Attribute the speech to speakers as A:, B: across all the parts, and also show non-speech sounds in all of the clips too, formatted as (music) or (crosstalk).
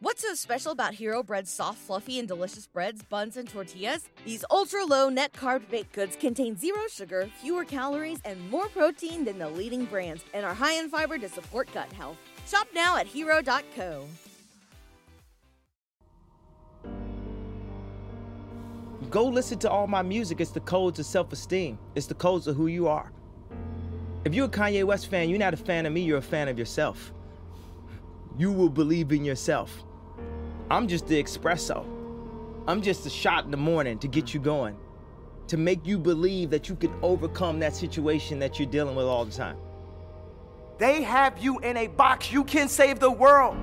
A: What's so special about Hero Bread's soft, fluffy, and delicious breads, buns, and tortillas? These ultra low net carb baked goods contain zero sugar, fewer calories, and more protein than the leading brands, and are high in fiber to support gut health. Shop now at hero.co.
B: Go listen to all my music. It's the codes of self esteem, it's the codes of who you are. If you're a Kanye West fan, you're not a fan of me, you're a fan of yourself. You will believe in yourself. I'm just the espresso. I'm just a shot in the morning to get mm. you going, to make you believe that you can overcome that situation that you're dealing with all the time. They have you in a box. You can save the world,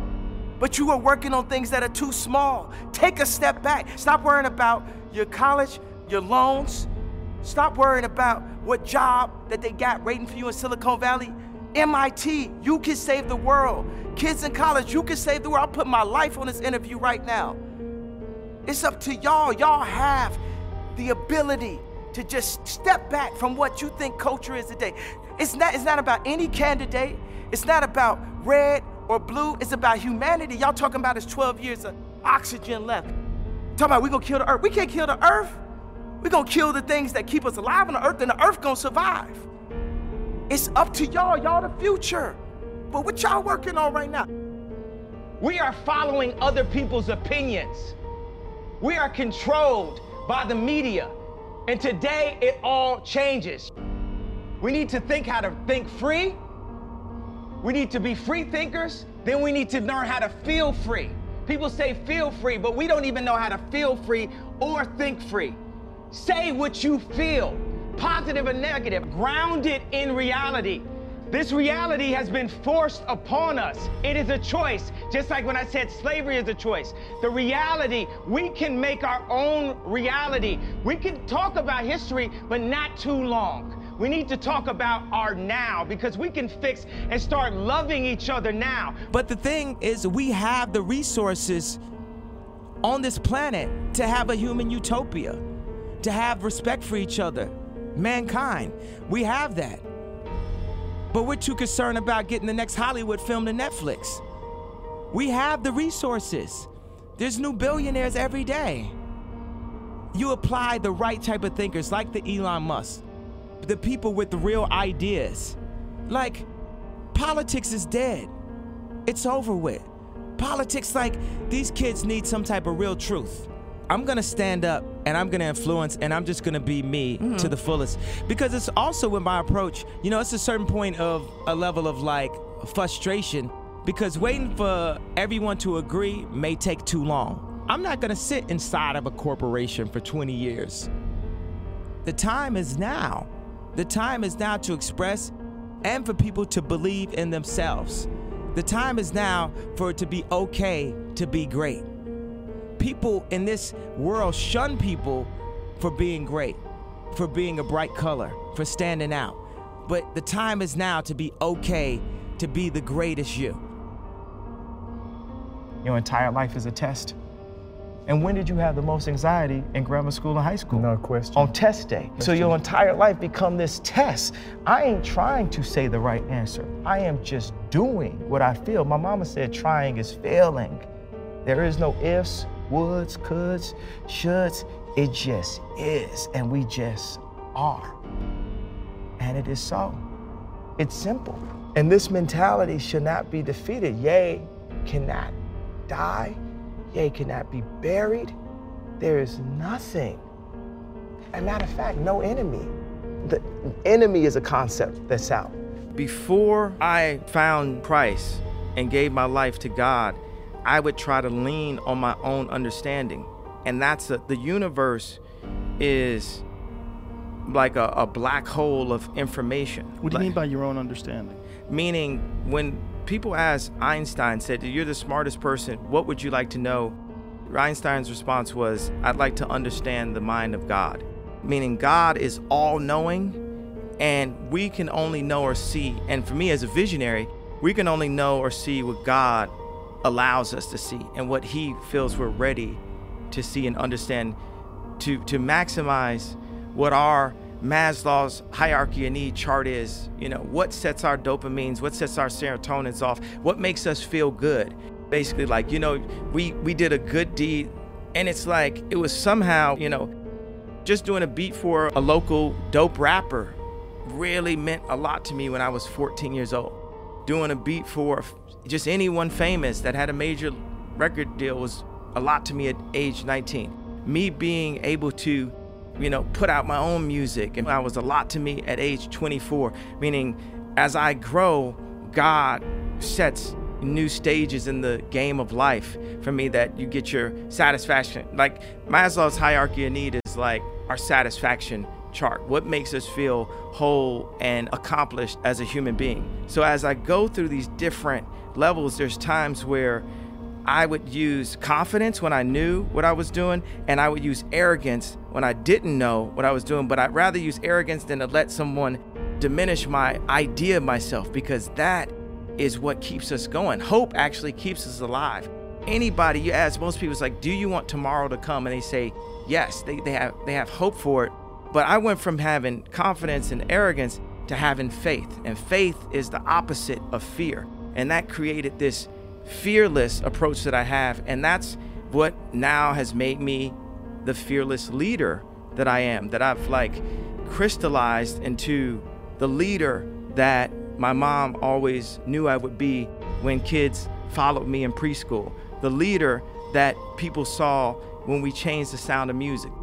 B: but you are working on things that are too small. Take a step back. Stop worrying about your college, your loans. Stop worrying about what job that they got waiting for you in Silicon Valley. MIT, you can save the world. Kids in college, you can save the world. I'll put my life on this interview right now. It's up to y'all. Y'all have the ability to just step back from what you think culture is today. It's not, it's not about any candidate. It's not about red or blue. It's about humanity. Y'all talking about is 12 years of oxygen left. Talking about we gonna kill the earth. We can't kill the earth. we gonna kill the things that keep us alive on the earth, and the earth gonna survive. It's up to y'all. Y'all the future. But what y'all working on right now? We are following other people's opinions. We are controlled by the media. And today it all changes. We need to think how to think free. We need to be free thinkers. Then we need to learn how to feel free. People say feel free, but we don't even know how to feel free or think free. Say what you feel positive and negative, grounded in reality. This reality has been forced upon us. It is a choice, just like when I said slavery is a choice. The reality, we can make our own reality. We can talk about history, but not too long. We need to talk about our now because we can fix and start loving each other now. But the thing is, we have the resources on this planet to have a human utopia, to have respect for each other, mankind. We have that. But we're too concerned about getting the next Hollywood film to Netflix. We have the resources. There's new billionaires every day. You apply the right type of thinkers, like the Elon Musk, the people with the real ideas. Like, politics is dead. It's over with. Politics, like, these kids need some type of real truth. I'm gonna stand up and I'm gonna influence and I'm just gonna be me mm-hmm. to the fullest. Because it's also with my approach, you know, it's a certain point of a level of like frustration because waiting for everyone to agree may take too long. I'm not gonna sit inside of a corporation for 20 years. The time is now. The time is now to express and for people to believe in themselves. The time is now for it to be okay to be great people in this world shun people for being great, for being a bright color, for standing out. But the time is now to be okay to be the greatest you. Your entire life is a test. And when did you have the most anxiety in grammar school and high school?
C: No question.
B: On test day. Question. So your entire life become this test. I ain't trying to say the right answer. I am just doing what I feel. My mama said trying is failing. There is no ifs, woulds, coulds, shoulds. It just is, and we just are. And it is so. It's simple. And this mentality should not be defeated. Ye, cannot die. Ye, cannot be buried. There is nothing. As a matter of fact, no enemy. The enemy is a concept that's out. Before I found Christ and gave my life to God, I would try to lean on my own understanding. And that's a, the universe is like a, a, black hole of information.
C: What do you like, mean by your own understanding?
B: Meaning, when people asked Einstein, said, You're the smartest person, what would you like to know? Einstein's response was, I'd like to understand the mind of God. Meaning, God is all knowing, and we can only know or see. And for me as a visionary, we can only know or see what God allows us to see and what he feels we're ready to see and understand to to maximize what our Maslow's hierarchy of need chart is, you know, what sets our dopamines, what sets our serotonins off, what makes us feel good. basically like, you know, we we did a good deed and it's like it was somehow, you know, just doing a beat for a local dope rapper really meant a lot to me when I was 14 years old. Doing a beat for just anyone famous that had a major record deal was a lot to me at age 19. Me being able to, you know, put out my own music and that was a lot to me at age 24, meaning as I grow, God sets new stages in the game of life for me that you get your satisfaction. Like Maslow's hierarchy of need is like our satisfaction chart. What makes us feel whole and accomplished as a human being? So as I go through these different levels, there's times where I would use confidence when I knew what I was doing, and I would use arrogance when I didn't know what I was doing. But I'd rather use arrogance than to let someone diminish my idea of myself because that is what keeps us going. Hope actually keeps us alive. Anybody you ask, most people, it's like, do you want tomorrow to come? And they say, yes, they, they, have, they have hope for it. But I went from having confidence and arrogance to having faith. And faith is the opposite of fear. And that created this fearless approach that I have. And that's what now has made me the fearless leader that I am, that I've like crystallized into the leader that my mom always knew I would be when kids followed me in preschool, the leader that people saw when we changed the sound of music.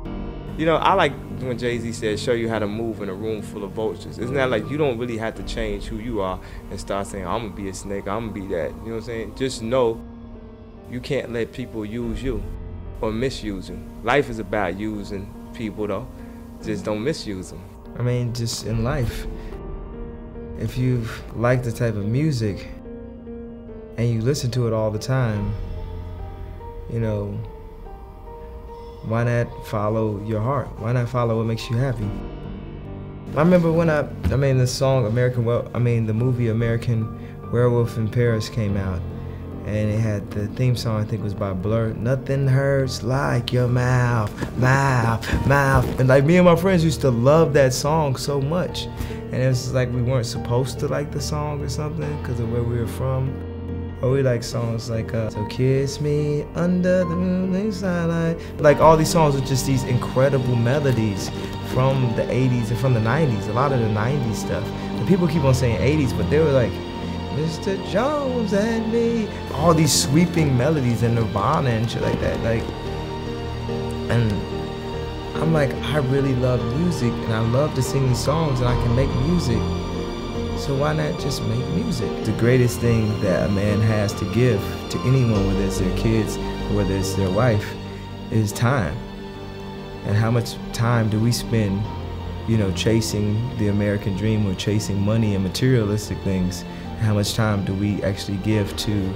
D: You know, I like when Jay Z said, show you how to move in a room full of vultures. Isn't that like you don't really have to change who you are and start saying, I'm gonna be a snake, I'm gonna be that. You know what I'm saying? Just know you can't let people use you or misuse you. Life is about using people though. Just don't misuse them.
E: I mean, just in life, if you like the type of music and you listen to it all the time, you know, why not follow your heart? Why not follow what makes you happy? I remember when I, I mean, the song American, well, I mean, the movie American Werewolf in Paris came out, and it had the theme song. I think was by Blur. Nothing hurts like your mouth, mouth, mouth. And like me and my friends used to love that song so much, and it was like we weren't supposed to like the song or something because of where we were from. Or we like songs like uh, So Kiss Me Under the Moonlit Starlight. Like all these songs are just these incredible melodies from the 80s and from the 90s, a lot of the 90s stuff. And people keep on saying 80s, but they were like, Mr. Jones and me. All these sweeping melodies and Nirvana and shit like that. Like, and I'm like, I really love music and I love to sing these songs and I can make music. So why not just make music? The greatest thing that a man has to give to anyone, whether it's their kids whether it's their wife, is time. And how much time do we spend, you know, chasing the American dream or chasing money and materialistic things? How much time do we actually give to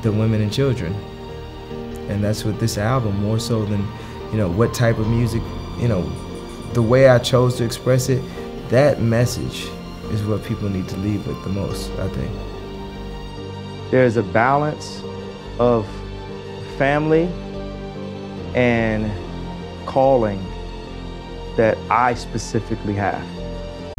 E: the women and children? And that's what this album, more so than, you know, what type of music, you know, the way I chose to express it, that message is what people need to leave with the most, I think.
B: There's a balance of family and calling that I specifically have.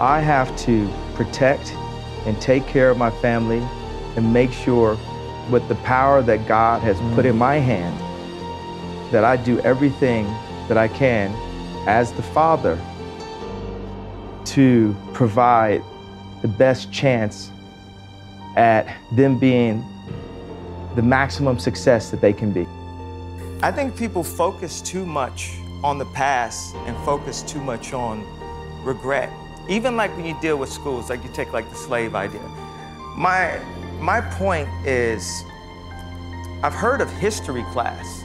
B: I have to protect and take care of my family and make sure with the power that God has put in mm. my hand that I do everything that I can as the father to provide the best chance at them being the maximum success that they can be. I think people focus too much on the past and focus too much on regret. Even like when you deal with schools, like you take like the slave idea. My, my point is, I've heard of history class.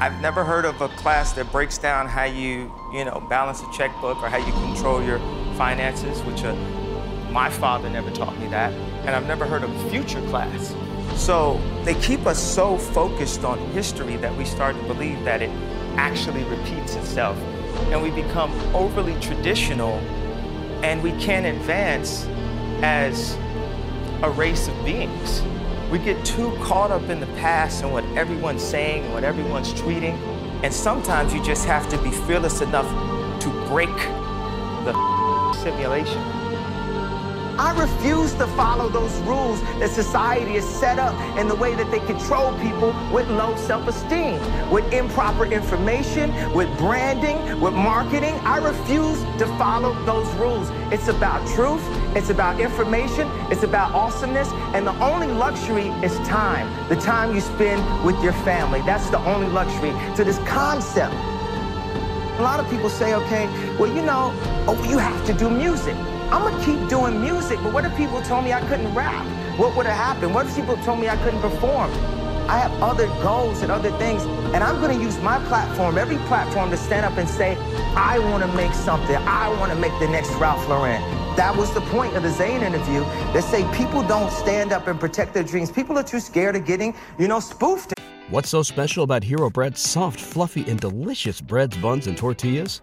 B: I've never heard of a class that breaks down how you, you know, balance a checkbook or how you control your finances, which uh, my father never taught me that. And I've never heard of future class So they keep us so focused on history that we start to believe that it actually repeats itself. And we become overly traditional and we can't advance as a race of beings. We get too caught up in the past and what everyone's saying, and what everyone's tweeting, and sometimes you just have to be fearless enough to break the (laughs) simulation. I refuse to follow those rules that society has set up in the way that they control people with low self-esteem, with improper information, with branding, with marketing. I refuse to follow those rules. It's about truth, it's about information, it's about awesomeness, and the only luxury is time. The time you spend with your family. That's the only luxury to this concept. A lot of people say, okay, well, you know, oh, you have to do music. I'm gonna keep doing music, but what if people told me I couldn't rap? What would have happened? What if people told me I couldn't perform? I have other goals and other things, and I'm gonna use my platform, every platform, to stand up and say, I wanna make something. I wanna make the next Ralph Lauren. That was the point of the Zane interview that say people don't stand up and protect their dreams. People are too scared of getting, you know, spoofed.
F: What's so special about Hero Bread's soft, fluffy, and delicious breads, buns, and tortillas?